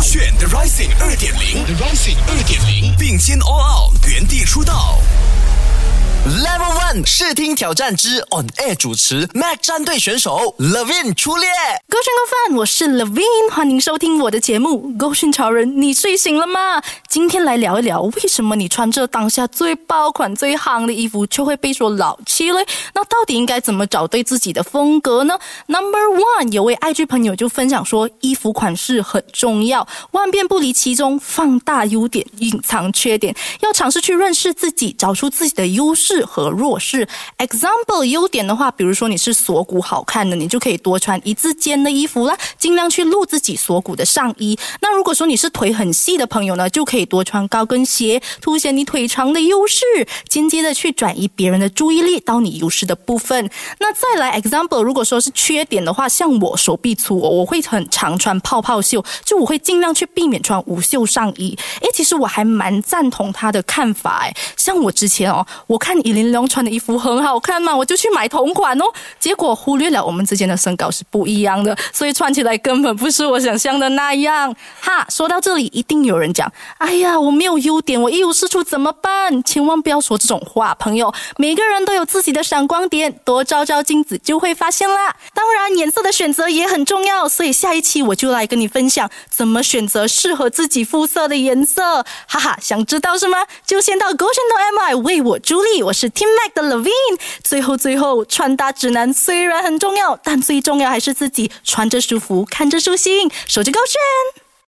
勾选 The Rising 二点零，The Rising 二点零，并肩 All Out，原地出道。Level One 试听挑战之 On Air 主持 Mac 战队选手 Levin 出列。勾选勾饭，我是 Levin，欢迎收听我的节目《勾选潮人》。你睡醒了吗？今天来聊一聊，为什么你穿着当下最爆款、最夯的衣服，却会被说老气嘞？那到底应该怎么找对自己的风格呢？Number One，有位爱剧朋友就分享说，衣服款式很重要，万变不离其中，放大优点，隐藏缺点，要尝试去认识自己，找出自己的优势适合弱势。Example，优点的话，比如说你是锁骨好看的，你就可以多穿一字肩的衣服啦，尽量去露自己锁骨的上衣。那如果说你是腿很细的朋友呢，就可以多穿高跟鞋，凸显你腿长的优势，间接的去转移别人的注意力到你优势的部分。那再来 example，如果说是缺点的话，像我手臂粗，我会很常穿泡泡袖，就我会尽量去避免穿无袖上衣。诶，其实我还蛮赞同他的看法诶，像我之前哦，我看李玲珑穿的衣服很好看嘛，我就去买同款哦，结果忽略了我们之间的身高是不一样的，所以穿起来根本不是我想象的那样。哈，说到这里，一定有人讲，哎呀，我没有优点，我一无是处怎么办？千万不要说这种话，朋友，每个人都有自己的闪光点，多照照镜子就会发现啦。当然，颜色的选择也很重要，所以下一期我就来跟你分享怎么选择适合自己肤色的颜色。哈哈，想知道是吗？就先到 Go 选到 MI 为我助力，我我是 Team Mac 的 Levine。最后最后，穿搭指南虽然很重要，但最重要还是自己穿着舒服，看着舒心，手机高选。